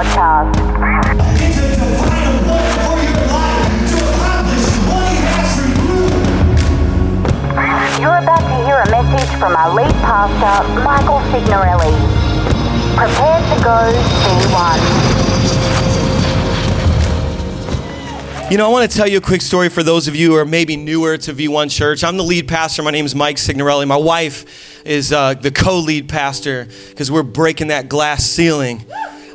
podcast. It's a divine appointment for your life to accomplish what He has for you. You're about to hear a message from our lead pastor, Michael Signorelli. Prepare to go V1. You know, I want to tell you a quick story for those of you who are maybe newer to V1 Church. I'm the lead pastor. My name is Mike Signorelli. My wife is uh, the co lead pastor because we're breaking that glass ceiling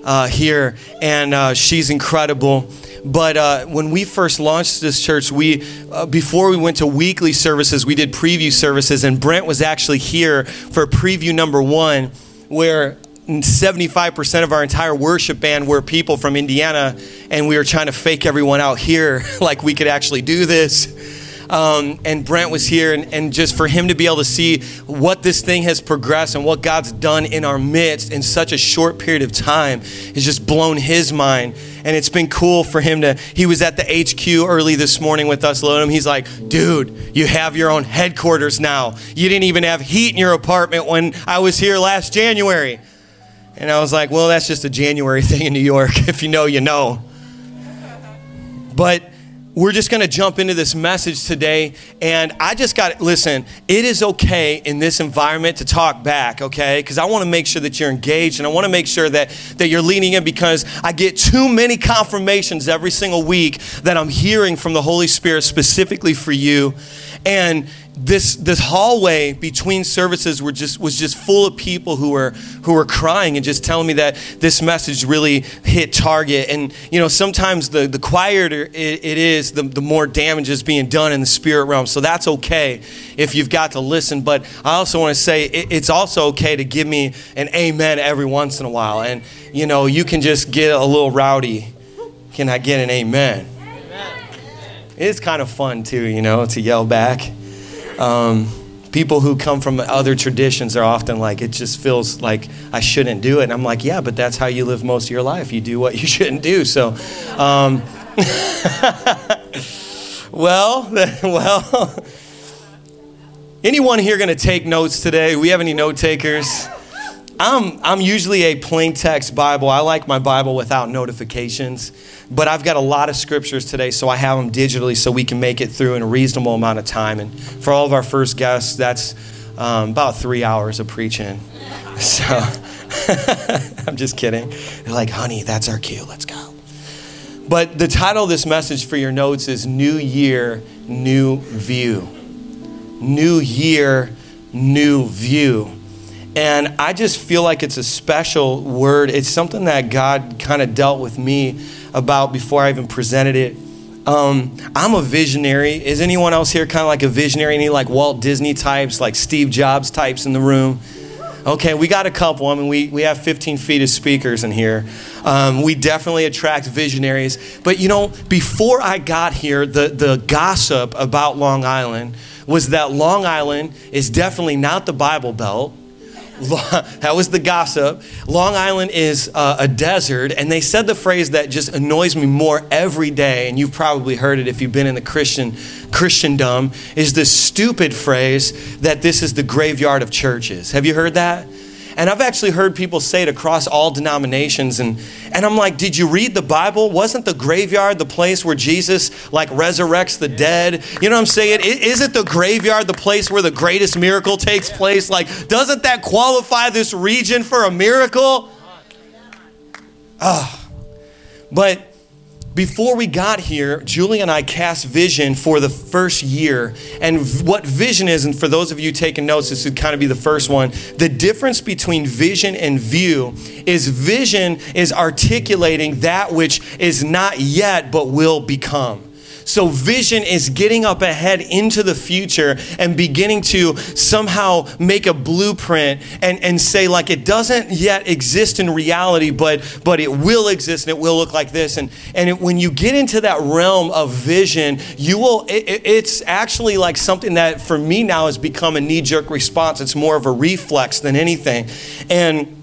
uh, here, and uh, she's incredible. But uh, when we first launched this church, we uh, before we went to weekly services, we did preview services, and Brent was actually here for preview number one, where 75% of our entire worship band were people from Indiana, and we were trying to fake everyone out here like we could actually do this. Um, and Brent was here, and, and just for him to be able to see what this thing has progressed and what God's done in our midst in such a short period of time has just blown his mind. And it's been cool for him to. He was at the HQ early this morning with us, Lodum. He's like, dude, you have your own headquarters now. You didn't even have heat in your apartment when I was here last January. And I was like, well, that's just a January thing in New York. If you know, you know. But we're just going to jump into this message today. And I just got listen, it is okay in this environment to talk back, okay? Because I want to make sure that you're engaged and I want to make sure that, that you're leaning in because I get too many confirmations every single week that I'm hearing from the Holy Spirit specifically for you. And this this hallway between services were just was just full of people who were who were crying and just telling me that this message really hit target. And you know sometimes the the quieter it, it is the, the more damage is being done in the spirit realm. So that's okay if you've got to listen. But i also want to say it, it's also okay to give me an amen every once in a while. And you know you can just get a little rowdy. Can i get an amen? It's kind of fun too you know to yell back um, people who come from other traditions are often like, it just feels like I shouldn't do it. And I'm like, yeah, but that's how you live most of your life. You do what you shouldn't do. So, um, well, well, anyone here going to take notes today? We have any note takers? I'm, I'm usually a plain text Bible. I like my Bible without notifications, but I've got a lot of scriptures today, so I have them digitally so we can make it through in a reasonable amount of time. And for all of our first guests, that's um, about three hours of preaching. So I'm just kidding. They're like, honey, that's our cue. Let's go. But the title of this message for your notes is New Year, New View. New Year, New View. And I just feel like it's a special word. It's something that God kind of dealt with me about before I even presented it. Um, I'm a visionary. Is anyone else here kind of like a visionary? Any like Walt Disney types, like Steve Jobs types in the room? Okay, we got a couple. I mean, we, we have 15 feet of speakers in here. Um, we definitely attract visionaries. But you know, before I got here, the, the gossip about Long Island was that Long Island is definitely not the Bible Belt. that was the gossip. Long Island is uh, a desert, and they said the phrase that just annoys me more every day, and you've probably heard it if you've been in the Christian Christendom, is this stupid phrase that this is the graveyard of churches. Have you heard that? And I've actually heard people say it across all denominations. And, and I'm like, did you read the Bible? Wasn't the graveyard the place where Jesus like resurrects the dead? You know what I'm saying? Isn't the graveyard the place where the greatest miracle takes place? Like, doesn't that qualify this region for a miracle? Ah. But before we got here, Julie and I cast vision for the first year. And what vision is, and for those of you taking notes, this would kind of be the first one. The difference between vision and view is vision is articulating that which is not yet but will become. So, vision is getting up ahead into the future and beginning to somehow make a blueprint and, and say, like, it doesn't yet exist in reality, but, but it will exist and it will look like this. And, and it, when you get into that realm of vision, you will, it, it's actually like something that for me now has become a knee jerk response. It's more of a reflex than anything. And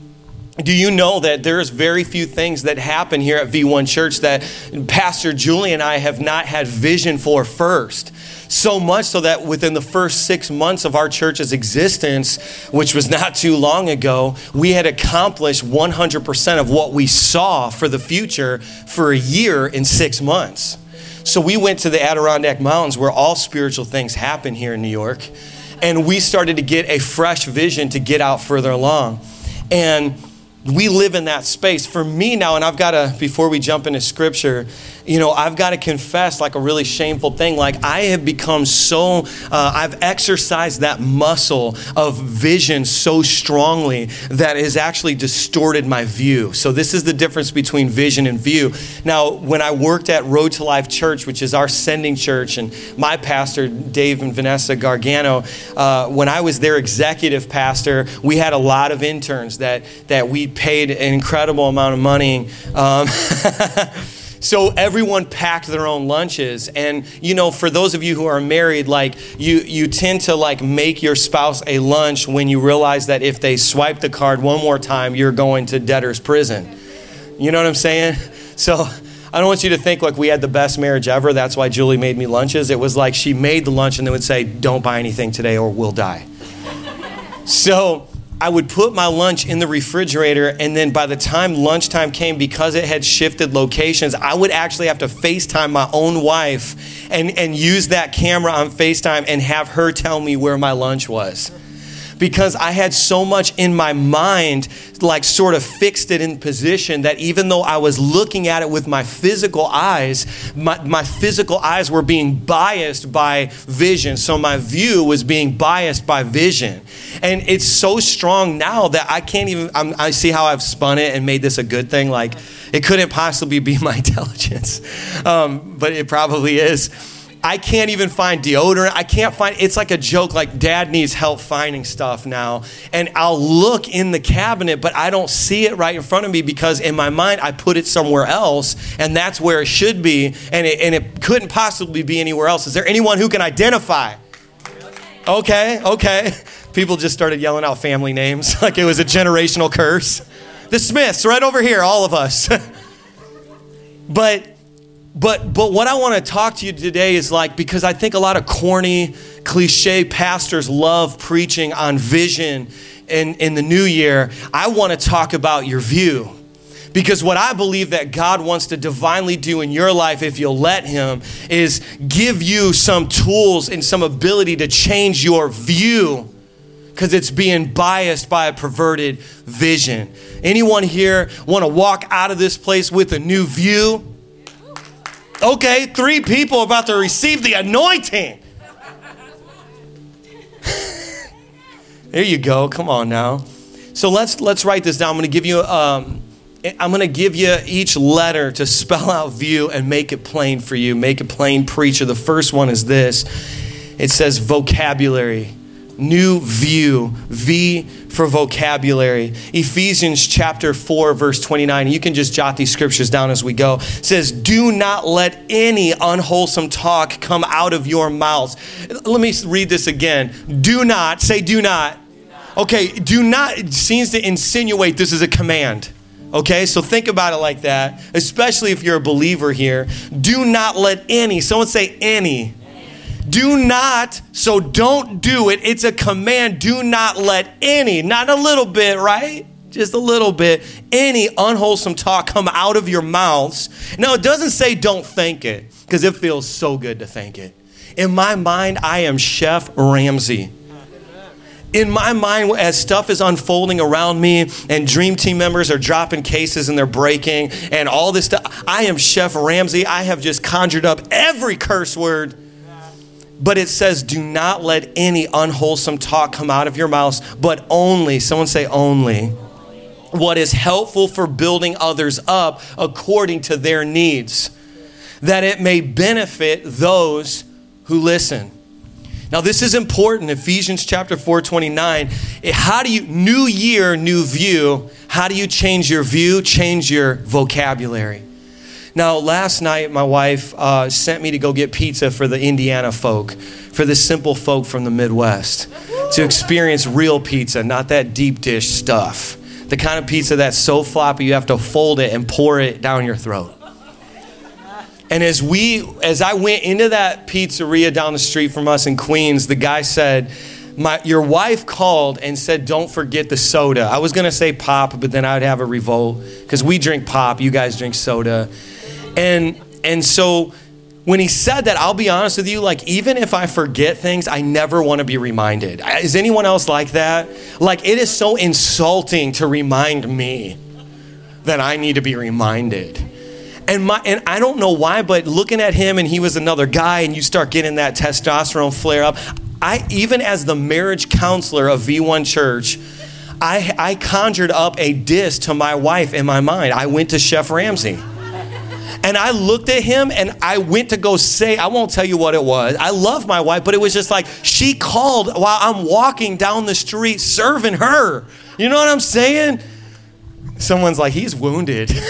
do you know that there's very few things that happen here at V1 Church that Pastor Julie and I have not had vision for first? So much so that within the first six months of our church's existence, which was not too long ago, we had accomplished 100% of what we saw for the future for a year in six months. So we went to the Adirondack Mountains where all spiritual things happen here in New York. And we started to get a fresh vision to get out further along. And we live in that space. For me now, and I've got to, before we jump into scripture, you know, I've got to confess like a really shameful thing. Like, I have become so, uh, I've exercised that muscle of vision so strongly that it has actually distorted my view. So, this is the difference between vision and view. Now, when I worked at Road to Life Church, which is our sending church, and my pastor, Dave and Vanessa Gargano, uh, when I was their executive pastor, we had a lot of interns that, that we paid an incredible amount of money. Um, So everyone packed their own lunches. And you know, for those of you who are married, like you you tend to like make your spouse a lunch when you realize that if they swipe the card one more time, you're going to debtor's prison. You know what I'm saying? So I don't want you to think like we had the best marriage ever. That's why Julie made me lunches. It was like she made the lunch and then would say, Don't buy anything today or we'll die. so I would put my lunch in the refrigerator, and then by the time lunchtime came, because it had shifted locations, I would actually have to FaceTime my own wife and, and use that camera on FaceTime and have her tell me where my lunch was because I had so much in my mind, like sort of fixed it in position that even though I was looking at it with my physical eyes, my, my physical eyes were being biased by vision. So my view was being biased by vision. And it's so strong now that I can't even, I'm, i see how I've spun it and made this a good thing. Like, it couldn't possibly be my intelligence, um, but it probably is I can't even find deodorant. I can't find it's like a joke like dad needs help finding stuff now. And I'll look in the cabinet, but I don't see it right in front of me because in my mind I put it somewhere else and that's where it should be and it, and it couldn't possibly be anywhere else. Is there anyone who can identify? Okay, okay. People just started yelling out family names like it was a generational curse. The Smiths right over here, all of us. but but but what I want to talk to you today is like because I think a lot of corny cliche pastors love preaching on vision in, in the new year. I want to talk about your view. Because what I believe that God wants to divinely do in your life, if you'll let Him, is give you some tools and some ability to change your view because it's being biased by a perverted vision. Anyone here want to walk out of this place with a new view? Okay, three people about to receive the anointing. there you go. Come on now. So let's let's write this down. I'm going to give you um, I'm going to give you each letter to spell out view and make it plain for you. Make it plain, preacher. The first one is this. It says vocabulary. New view. V for vocabulary. Ephesians chapter 4, verse 29. You can just jot these scriptures down as we go. It says, Do not let any unwholesome talk come out of your mouths. Let me read this again. Do not, say, do not. Okay, do not seems to insinuate this is a command. Okay, so think about it like that, especially if you're a believer here. Do not let any, someone say any do not, so don't do it. It's a command. Do not let any, not a little bit, right? Just a little bit, any unwholesome talk come out of your mouths. No, it doesn't say don't think it, because it feels so good to think it. In my mind, I am Chef Ramsay in my mind, as stuff is unfolding around me and dream team members are dropping cases and they're breaking and all this stuff, I am Chef Ramsay. I have just conjured up every curse word but it says, do not let any unwholesome talk come out of your mouths, but only, someone say only, what is helpful for building others up according to their needs, that it may benefit those who listen. Now this is important. Ephesians chapter 4, 29. How do you, new year, new view, how do you change your view, change your vocabulary? Now, last night, my wife uh, sent me to go get pizza for the Indiana folk, for the simple folk from the Midwest, to experience real pizza, not that deep dish stuff. The kind of pizza that's so floppy you have to fold it and pour it down your throat. And as we, as I went into that pizzeria down the street from us in Queens, the guy said, my, your wife called and said, don't forget the soda. I was to say pop, but then I'd have a revolt because we drink pop, you guys drink soda. And, and so when he said that, I'll be honest with you, like, even if I forget things, I never want to be reminded. Is anyone else like that? Like, it is so insulting to remind me that I need to be reminded. And my and I don't know why, but looking at him and he was another guy, and you start getting that testosterone flare up. I even as the marriage counselor of V1 Church, I I conjured up a diss to my wife in my mind. I went to Chef Ramsay. And I looked at him and I went to go say, I won't tell you what it was. I love my wife, but it was just like she called while I'm walking down the street serving her. You know what I'm saying? Someone's like, he's wounded.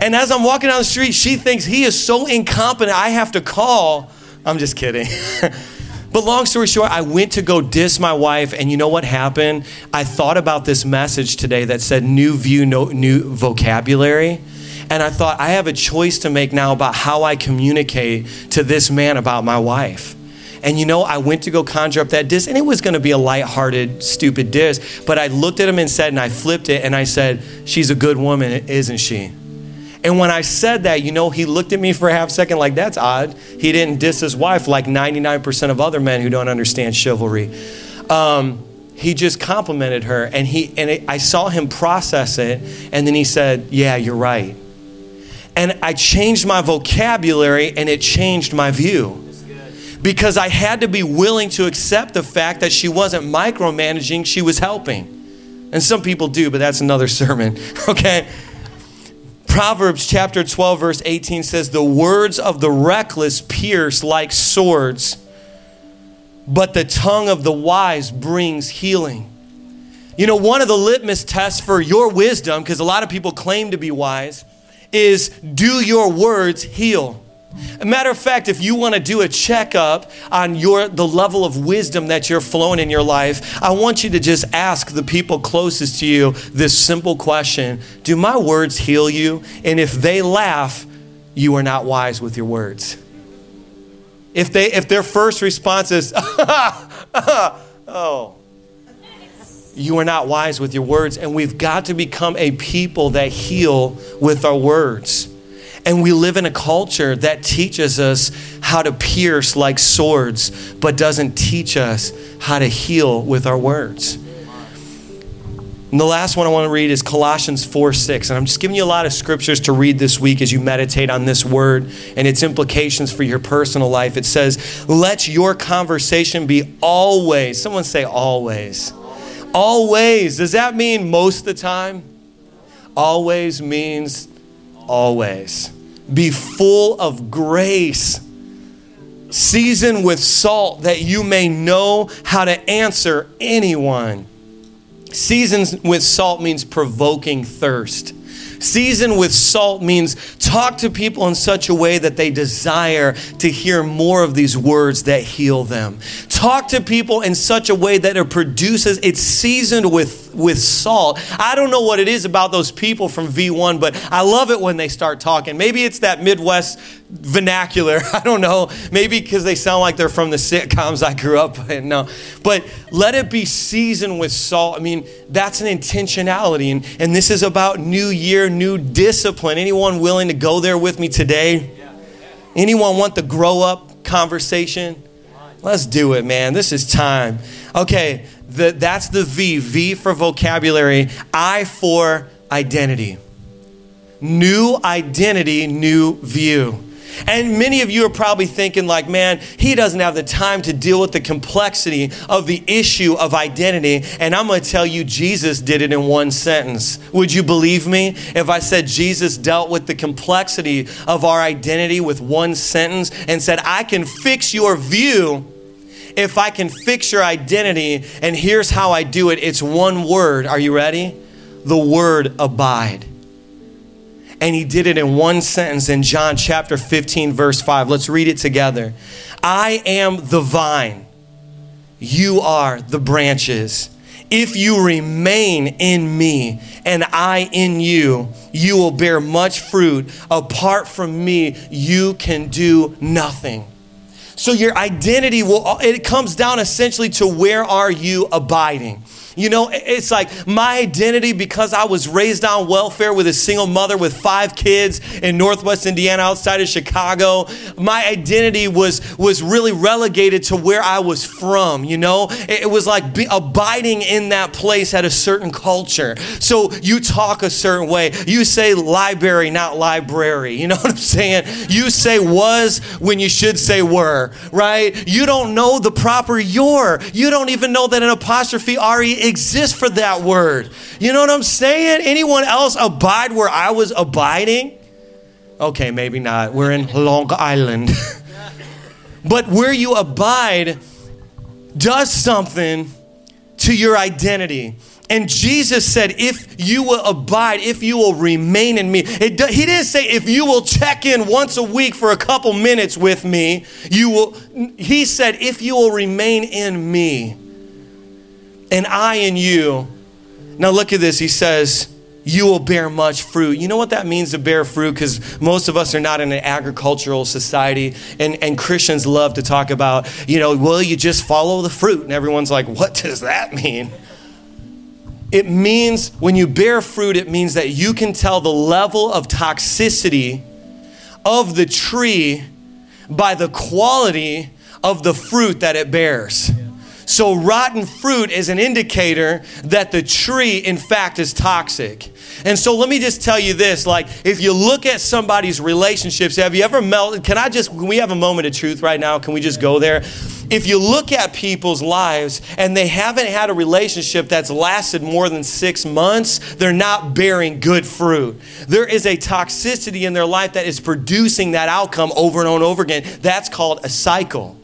And as I'm walking down the street, she thinks he is so incompetent, I have to call. I'm just kidding. but long story short, I went to go diss my wife, and you know what happened? I thought about this message today that said new view, no, new vocabulary. And I thought, I have a choice to make now about how I communicate to this man about my wife. And you know, I went to go conjure up that diss, and it was going to be a lighthearted, stupid diss. But I looked at him and said, and I flipped it, and I said, She's a good woman, isn't she? And when I said that, you know, he looked at me for a half second like, that's odd. He didn't diss his wife like 99% of other men who don't understand chivalry. Um, he just complimented her, and, he, and it, I saw him process it, and then he said, Yeah, you're right. And I changed my vocabulary, and it changed my view because I had to be willing to accept the fact that she wasn't micromanaging, she was helping. And some people do, but that's another sermon, okay? Proverbs chapter 12, verse 18 says, The words of the reckless pierce like swords, but the tongue of the wise brings healing. You know, one of the litmus tests for your wisdom, because a lot of people claim to be wise, is do your words heal? A matter of fact, if you want to do a checkup on your the level of wisdom that you're flowing in your life, I want you to just ask the people closest to you this simple question: Do my words heal you? And if they laugh, you are not wise with your words. If they if their first response is, "Oh," you are not wise with your words, and we've got to become a people that heal with our words. And we live in a culture that teaches us how to pierce like swords, but doesn't teach us how to heal with our words. And the last one I want to read is Colossians 4 6. And I'm just giving you a lot of scriptures to read this week as you meditate on this word and its implications for your personal life. It says, Let your conversation be always, someone say always. Always. Does that mean most of the time? Always means always be full of grace, Season with salt, that you may know how to answer anyone. Seasoned with salt means provoking thirst. Seasoned with salt means talk to people in such a way that they desire to hear more of these words that heal them. Talk to people in such a way that it produces, it's seasoned with, with salt. I don't know what it is about those people from V1, but I love it when they start talking. Maybe it's that Midwest vernacular. I don't know. Maybe because they sound like they're from the sitcoms I grew up in. No. But let it be seasoned with salt. I mean, that's an intentionality. And, and this is about new year, new discipline. Anyone willing to go there with me today? Anyone want the grow up conversation? Let's do it, man. This is time. Okay, the, that's the V. V for vocabulary, I for identity. New identity, new view. And many of you are probably thinking, like, man, he doesn't have the time to deal with the complexity of the issue of identity. And I'm going to tell you, Jesus did it in one sentence. Would you believe me if I said Jesus dealt with the complexity of our identity with one sentence and said, I can fix your view if I can fix your identity? And here's how I do it it's one word. Are you ready? The word abide and he did it in one sentence in John chapter 15, verse 5. Let's read it together. I am the vine, you are the branches. If you remain in me and I in you, you will bear much fruit. Apart from me, you can do nothing. So your identity will, it comes down essentially to where are you abiding? You know, it's like my identity because I was raised on welfare with a single mother with five kids in Northwest Indiana outside of Chicago. My identity was was really relegated to where I was from, you know? It was like abiding in that place had a certain culture. So you talk a certain way. You say library, not library. You know what I'm saying? You say was when you should say were, right? You don't know the proper your. You don't even know that an apostrophe re exist for that word. You know what I'm saying? Anyone else abide where I was abiding? Okay, maybe not. We're in Long Island. but where you abide does something to your identity. And Jesus said, if you will abide, if you will remain in me. It, he didn't say, if you will check in once a week for a couple minutes with me, you will. He said, if you will remain in me and I in you. Now look at this. He says, you will bear much fruit. You know what that means to bear fruit? Because most of us are not in an agricultural society, and, and Christians love to talk about, you know, will you just follow the fruit? And everyone's like, what does that mean? It means when you bear fruit, it means that you can tell the level of toxicity of the tree by the quality of the fruit that it bears. So, rotten fruit is an indicator that the tree, in fact, is toxic. And so, let me just tell you this like, if you look at somebody's relationships, have you ever melted? Can I just, can we have a moment of truth right now? Can we just go there? If you look at people's lives and they haven't had a relationship that's lasted more than six months, they're not bearing good fruit. There is a toxicity in their life that is producing that outcome over and over and over again. That's called a cycle.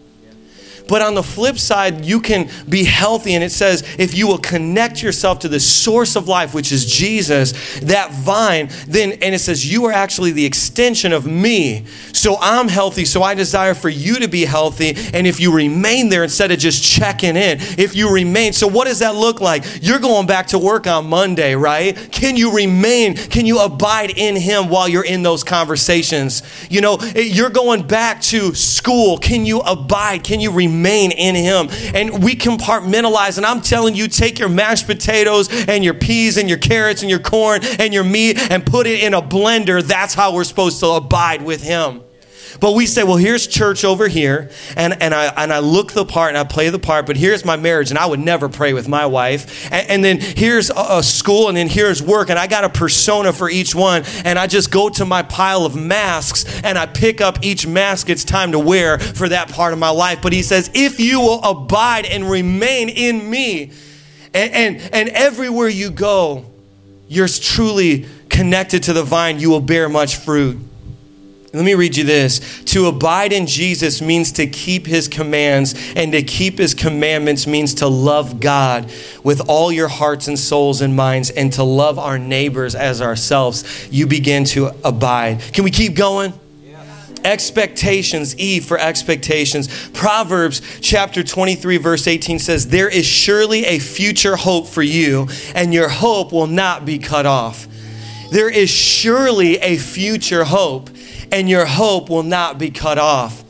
But on the flip side, you can be healthy. And it says, if you will connect yourself to the source of life, which is Jesus, that vine, then, and it says, you are actually the extension of me. So I'm healthy. So I desire for you to be healthy. And if you remain there instead of just checking in, if you remain, so what does that look like? You're going back to work on Monday, right? Can you remain? Can you abide in Him while you're in those conversations? You know, you're going back to school. Can you abide? Can you remain? Remain in Him. And we compartmentalize. And I'm telling you, take your mashed potatoes and your peas and your carrots and your corn and your meat and put it in a blender. That's how we're supposed to abide with Him. But we say, well, here's church over here, and, and, I, and I look the part and I play the part, but here's my marriage, and I would never pray with my wife. And, and then here's a, a, school, and then here's work, and I got a persona for each one, and I just go to my pile of masks and I pick up each mask it's time to wear for that part of my life. But he says, if you will abide and remain in me, and, and, and everywhere you go, you're truly connected to the vine, you will bear much fruit. Let me read you this. To abide in Jesus means to keep his commands, and to keep his commandments means to love God with all your hearts and souls and minds, and to love our neighbors as ourselves. You begin to abide. Can we keep going? expectations e for expectations proverbs chapter 23 verse 18 says there is surely a future hope for you and your hope will not be cut off there is surely a future hope and your hope will not be cut off.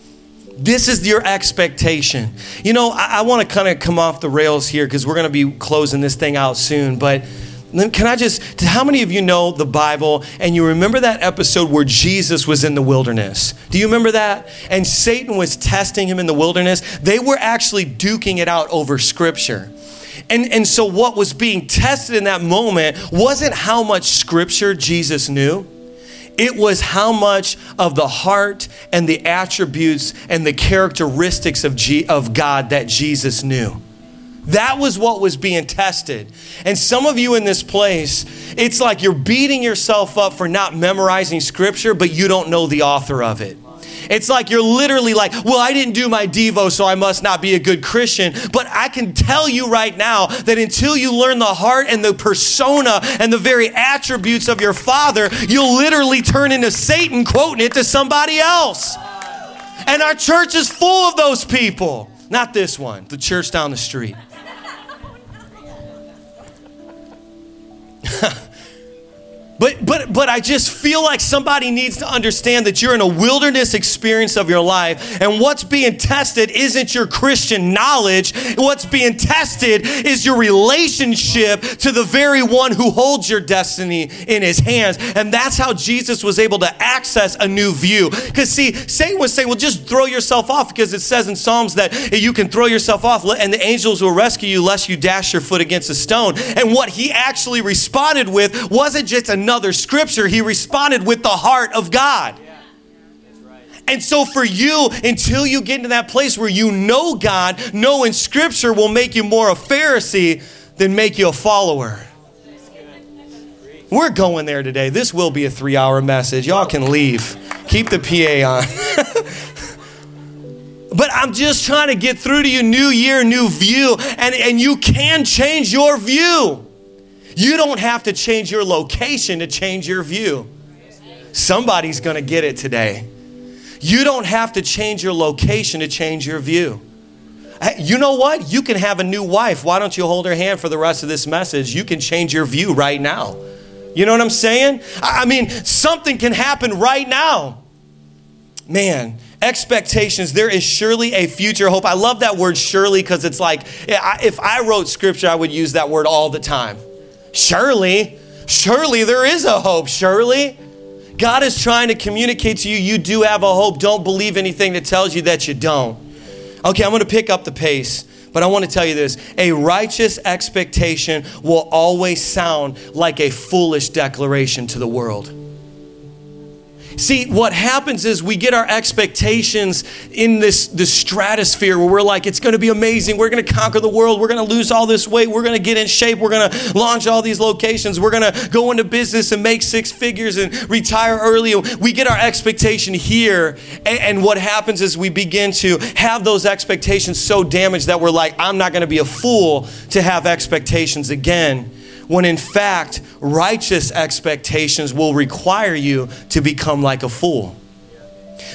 This is your expectation. You know, I, I want to kind of come off the rails here because we're going to be closing this thing out soon, but can I just, how many of you know the Bible and you remember that episode where Jesus was in the wilderness? Do you remember that? And Satan was testing him in the wilderness. They were actually duking it out over scripture. And, and so, what was being tested in that moment wasn't how much scripture Jesus knew. It was how much of the heart and the attributes and the characteristics of, G- of God that Jesus knew. That was what was being tested. And some of you in this place, it's like you're beating yourself up for not memorizing scripture, but you don't know the author of it. It's like you're literally like, well, I didn't do my Devo, so I must not be a good Christian. But I can tell you right now that until you learn the heart and the persona and the very attributes of your Father, you'll literally turn into Satan quoting it to somebody else. And our church is full of those people. Not this one, the church down the street. But, but, but I just feel like somebody needs to understand that you're in a wilderness experience of your life, and what's being tested isn't your Christian knowledge. What's being tested is your relationship to the very one who holds your destiny in his hands. And that's how Jesus was able to access a new view. Because, see, Satan was saying, well, just throw yourself off, because it says in Psalms that you can throw yourself off, and the angels will rescue you lest you dash your foot against a stone. And what he actually responded with wasn't just another another scripture, he responded with the heart of God. And so, for you, until you get into that place where you know God, knowing Scripture will make you more a Pharisee than make you a follower. We're going there today. This will be a three hour message. Y'all can leave. Keep the PA on. but I'm just trying to get through to you, new year, new view. And, and you can change your view. You don't have to change your location to change your view. Somebody's going to get it today. You don't have to change your location to change your view. You know what? You can have a new wife. Why don't you hold her hand for the rest of this message? You can change your view right now. You know what I'm saying? I mean, something can happen right now. Man, expectations, there is surely a future hope. I love that word surely because it's like if I wrote scripture, I would use that word all the time. Surely, surely there is a hope. Surely. God is trying to communicate to you, you do have a hope. Don't believe anything that tells you that you don't. Okay, I'm going to pick up the pace, but I want to tell you this. A righteous expectation will always sound like a foolish declaration to the world. See, what happens is we get our expectations in this, this stratosphere where we're like, it's going to be amazing. We're going to conquer the world. We're going to lose all this weight. We're going to get in shape. We're going to launch all these locations. We're going to go into business and make six figures and retire early. We get our expectation here. And, and what happens is we begin to have those expectations so damaged that we're like, I'm not going to be a fool to have expectations again when in fact, righteous expectations will require you to become like a fool.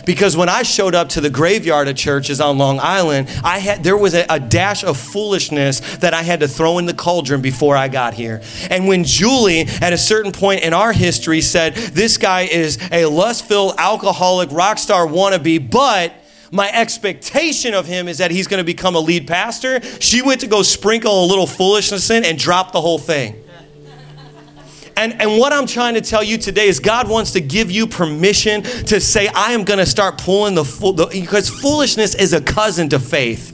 Because when I showed up to the graveyard of churches on Long Island, I had there was a, a, dash of foolishness that I had to throw in the cauldron before I got here. And when Julie, at a certain point in our history, said, This guy is a lust-filled alcoholic rock star wannabe, but my expectation of him is that he's going to become a lead pastor. She went to go sprinkle a little foolishness in and drop the whole thing. And, and what I'm trying to tell you today is God wants to give you permission to say, I am going to start pulling the, fool, because foolishness is a cousin to faith.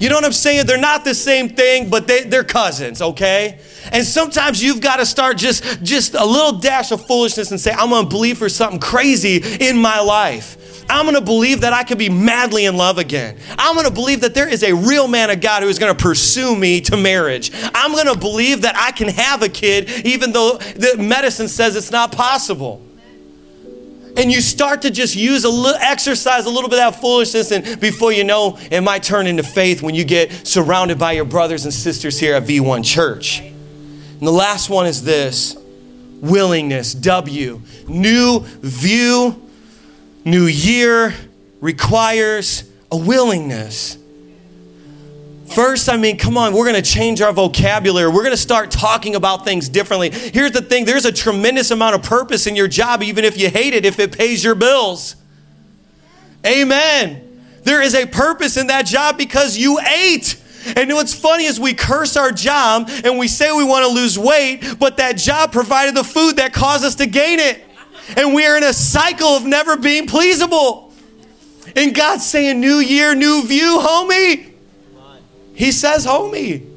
You know what I'm saying? They're not the same thing, but they, they're cousins, okay? And sometimes you've got to start just, just a little dash of foolishness and say, I'm going to believe for something crazy in my life. I'm going to believe that I could be madly in love again. I'm going to believe that there is a real man of God who is going to pursue me to marriage. I'm going to believe that I can have a kid even though the medicine says it's not possible. And you start to just use a little, exercise a little bit of that foolishness, and before you know, it might turn into faith when you get surrounded by your brothers and sisters here at V1 Church. And the last one is this willingness, W. New view new year requires a willingness. First, I mean, come on, we're going to change our vocabulary. We're going to start talking about things differently. Here's the thing there's a tremendous amount of purpose in your job, even if you hate it, if it pays your bills. Amen. There is a purpose in that job because you ate. And what's funny is we curse our job and we say we want to lose weight, but that job provided the food that caused us to gain it and we are in a cycle of never being pleasable. And God's saying, New year, new view, homie. He says, homie.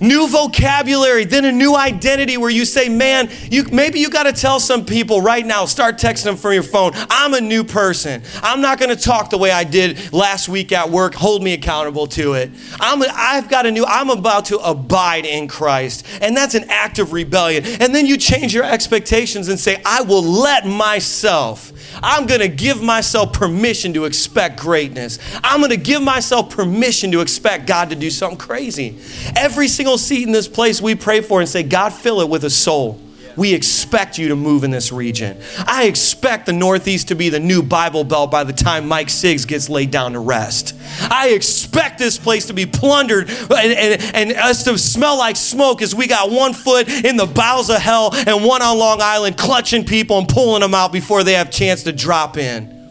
New vocabulary, then a new identity where you say, man, you maybe you got to tell some people right now, start texting them from your phone. I'm a new person. I'm not going to talk the way I did last week at work. Hold me accountable to it. I'm a, I've got a new, I'm about to abide in Christ. And that's an act of rebellion. And then you change your expectations and say, I will let myself I'm going to give myself permission to expect greatness. I'm going to give myself permission to expect God to do something crazy. Every single seat in this place we pray for and say, God, fill it with a soul. we expect you to move in this region. I expect the Northeast to be the new Bible Belt by the time Mike Siggs gets laid down to rest. I expect this place to be plundered and, and, and us to smell like smoke as we got one foot in the bowels of hell and one on Long Island clutching people and pulling them out before they have chance to drop in.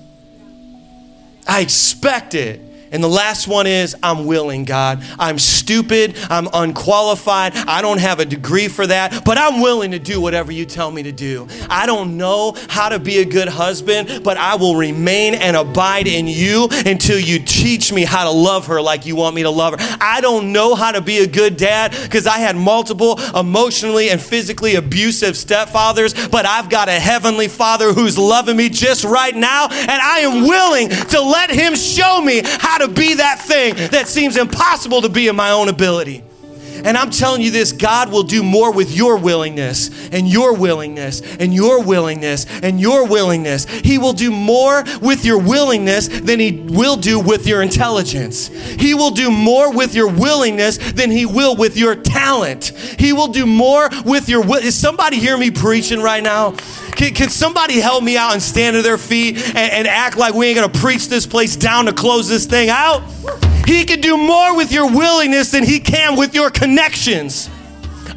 I expect it. And the last one is, I'm willing, God. I'm stupid. I'm unqualified. I don't have a degree for that, but I'm willing to do whatever you tell me to do. I don't know how to be a good husband, but I will remain and abide in you until you teach me how to love her like you want me to love her. I don't know how to be a good dad because I had multiple emotionally and physically abusive stepfathers, but I've got a heavenly father who's loving me just right now, and I am willing to let him show me how to be that thing that seems impossible to be in my own ability. And I'm telling you this God will do more with your willingness and your willingness and your willingness and your willingness. He will do more with your willingness than He will do with your intelligence. He will do more with your willingness than He will with your talent. He will do more with your will. Is somebody hear me preaching right now? Can, can somebody help me out and stand to their feet and, and act like we ain't gonna preach this place down to close this thing out? He can do more with your willingness than he can with your connections.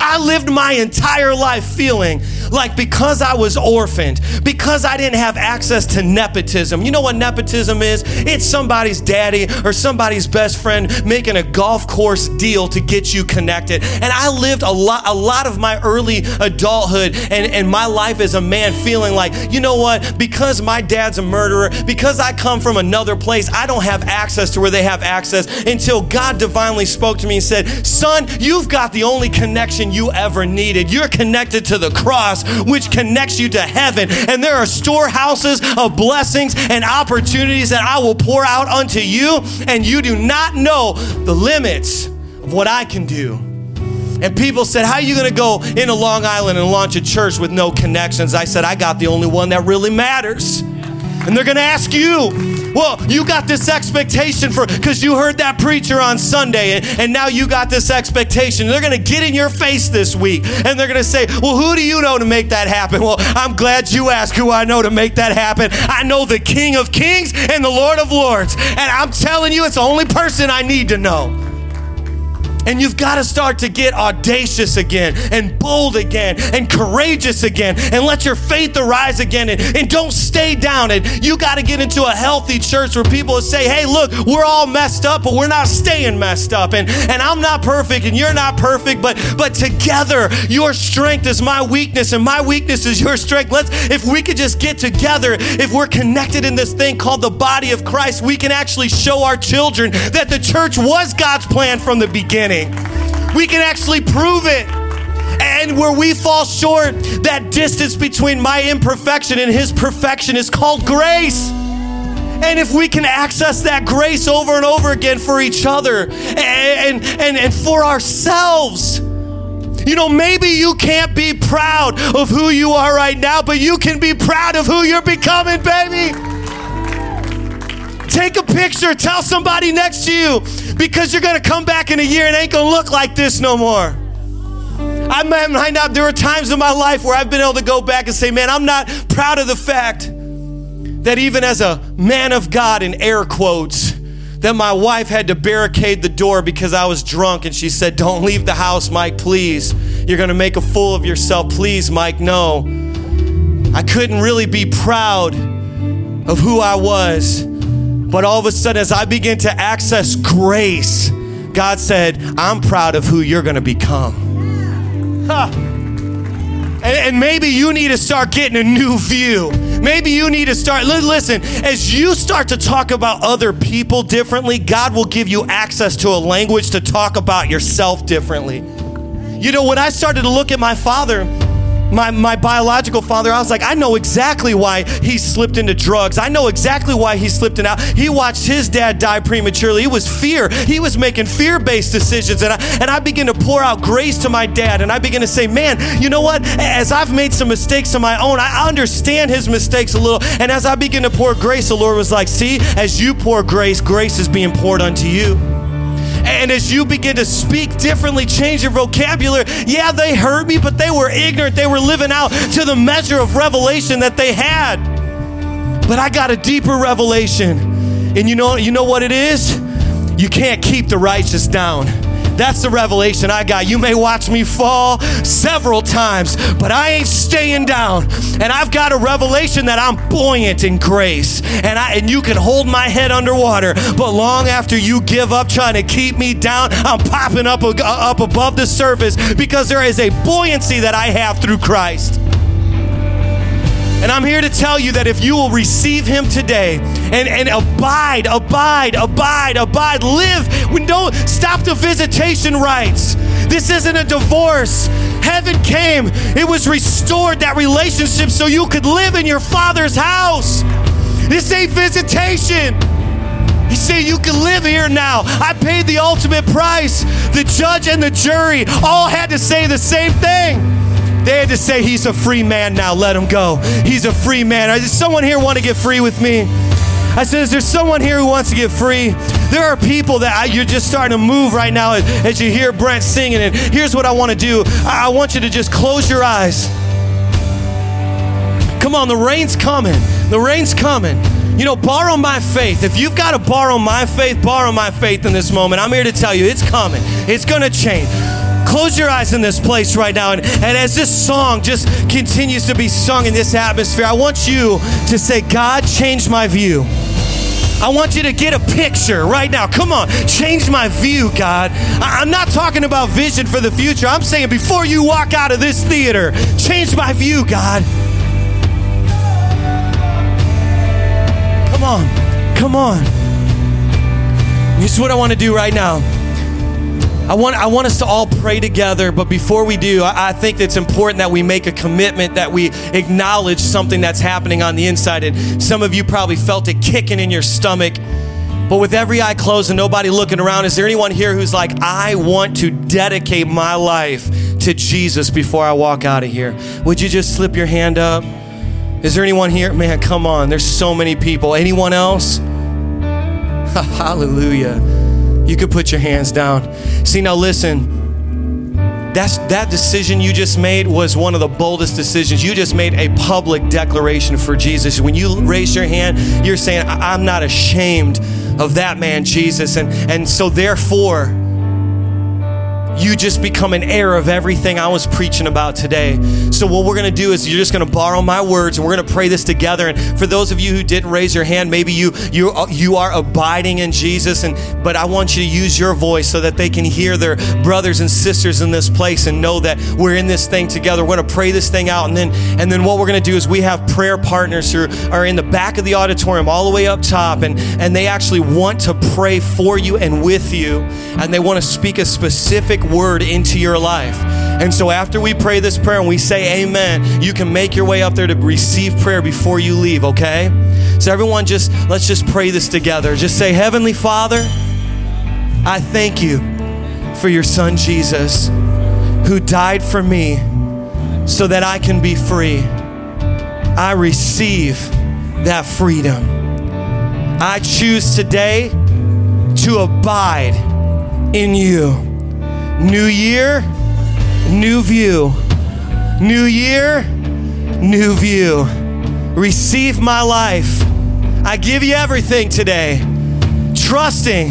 I lived my entire life feeling like because I was orphaned, because I didn't have access to nepotism. You know what nepotism is? It's somebody's daddy or somebody's best friend making a golf course deal to get you connected. And I lived a lot a lot of my early adulthood and, and my life as a man feeling like, you know what, because my dad's a murderer, because I come from another place, I don't have access to where they have access until God divinely spoke to me and said, Son, you've got the only connection you ever needed. You're connected to the cross, which connects you to heaven. And there are storehouses of blessings and opportunities that I will pour out unto you, and you do not know the limits of what I can do. And people said, How are you going to go into Long Island and launch a church with no connections? I said, I got the only one that really matters. And they're going to ask you, well, you got this expectation for, because you heard that preacher on Sunday, and, and now you got this expectation. They're going to get in your face this week, and they're going to say, well, who do you know to make that happen? Well, I'm glad you asked who I know to make that happen. I know the King of Kings and the Lord of Lords. And I'm telling you, it's the only person I need to know. And you've got to start to get audacious again and bold again and courageous again and let your faith arise again and, and don't stay down. And you got to get into a healthy church where people say, hey, look, we're all messed up, but we're not staying messed up. And, and I'm not perfect and you're not perfect, but, but together, your strength is my weakness and my weakness is your strength. Let's, if we could just get together, if we're connected in this thing called the body of Christ, we can actually show our children that the church was God's plan from the beginning. We can actually prove it. And where we fall short, that distance between my imperfection and his perfection is called grace. And if we can access that grace over and over again for each other and, and, and for ourselves, you know, maybe you can't be proud of who you are right now, but you can be proud of who you're becoming, baby. Take a picture, tell somebody next to you because you're going to come back in a year and ain't going to look like this no more. I might not, there are times in my life where I've been able to go back and say, man, I'm not proud of the fact that even as a man of God, in air quotes, that my wife had to barricade the door because I was drunk and she said, Don't leave the house, Mike, please. You're to make a fool of yourself. Please, Mike, no. I couldn't really be proud of who I was. But all of a sudden, as I began to access grace, God said, I'm proud of who you're going to become. Huh. And, and, maybe you need to start getting a new view. Maybe you need to start, listen, as you start to talk about other people differently, God will give you access to a language to talk about yourself differently. You know, when I started to look at my father, my, my biological father, I was like, I know exactly why he slipped into drugs. I know exactly why he slipped in out. He watched his dad die prematurely. It was fear. He was making fear based decisions. And I, and I began to pour out grace to my dad. And I began to say, man, you know what? As I've made some mistakes of my own, I understand his mistakes a little. And as I begin to pour grace, the Lord was like, see, as you pour grace, grace is being poured unto you. And as you begin to speak differently, change your vocabulary, yeah, they heard me, but they were ignorant. They were living out to the measure of revelation that they had. But I got a deeper revelation. And you know, you know what it is? You can't keep the righteous down. That's the revelation I got. You may watch me fall several times, but I ain't staying down. And I've got a revelation that I'm buoyant in grace. And I and you can hold my head underwater, but long after you give up trying to keep me down, I'm popping up uh, up above the surface because there is a buoyancy that I have through Christ. And I'm here to tell you that if you will receive him today and, and abide, abide, abide, abide, live, when don't stop the visitation rights. This isn't a divorce. Heaven came, it was restored, that relationship, so you could live in your father's house. This ain't visitation. You see, you can live here now. I paid the ultimate price. The judge and the jury all had to say the same thing. They had to say, He's a free man now, let him go. He's a free man. Does someone here want to get free with me? I said, Is there someone here who wants to get free? There are people that I, you're just starting to move right now as, as you hear Brent singing. And here's what I want to do I, I want you to just close your eyes. Come on, the rain's coming. The rain's coming. You know, borrow my faith. If you've got to borrow my faith, borrow my faith in this moment. I'm here to tell you it's coming. It's going to change. Close your eyes in this place right now. And, and as this song just continues to be sung in this atmosphere, I want you to say, God, change my view. I want you to get a picture right now. Come on, change my view, God. I- am not talking about vision for the future. I'm saying before you walk out of this theater, change my view, God. Come on, come on. This is what I want to do right now. I want, I want us to all pray together, but before we do, I, I think it's important that we make a commitment, that we acknowledge something that's happening on the inside. And some of you probably felt it kicking in your stomach. But with every eye closed and nobody looking around, is there anyone here who's like, I want to dedicate my life to Jesus before I walk out of here? Would you just slip your hand up? Is there anyone here? Man, come on. There's so many people. Anyone else? Hallelujah. You could put your hands down. See, now listen. That's that decision you just made was one of the boldest decisions. You just made a public declaration for Jesus. When you raise your hand, you're saying, I'm not ashamed of that man, Jesus. And, and so therefore, you just become an heir of everything I was preaching about today. So, what we're going to do is you're just going to borrow my words and we're going to pray this together. And for those of you who didn't raise your hand, maybe you, you, uh, you are abiding in Jesus, and, but I want you to use your voice so that they can hear their brothers and sisters in this place and know that we're in this thing together. We're going to pray this thing out. And then, and then what we're going to do is we have prayer partners who are in the back of the auditorium, all the way up top, and, and they actually want to pray for you and with you. And they want to speak a specific word into your life. And so after we pray this prayer and we say amen, you can make your way up there to receive prayer before you leave, okay? So everyone just let's just pray this together. Just say, "Heavenly Father, I thank you for your son Jesus who died for me so that I can be free. I receive that freedom. I choose today to abide in you. New year, new view. New year, new view. Receive my life. I give you everything today, trusting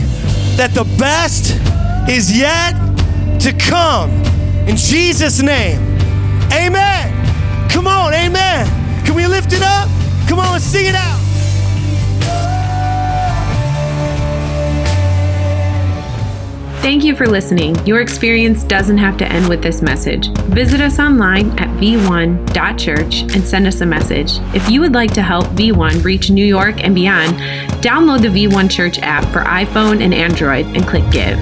that the best is yet to come. In Jesus' name, amen. Come on, amen. Can we lift it up? Come on, sing it out. Thank you for listening. Your experience doesn't have to end with this message. Visit us online at v1.church and send us a message. If you would like to help V1 reach New York and beyond, download the V1 Church app for iPhone and Android and click Give.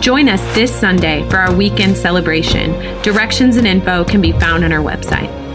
Join us this Sunday for our weekend celebration. Directions and info can be found on our website.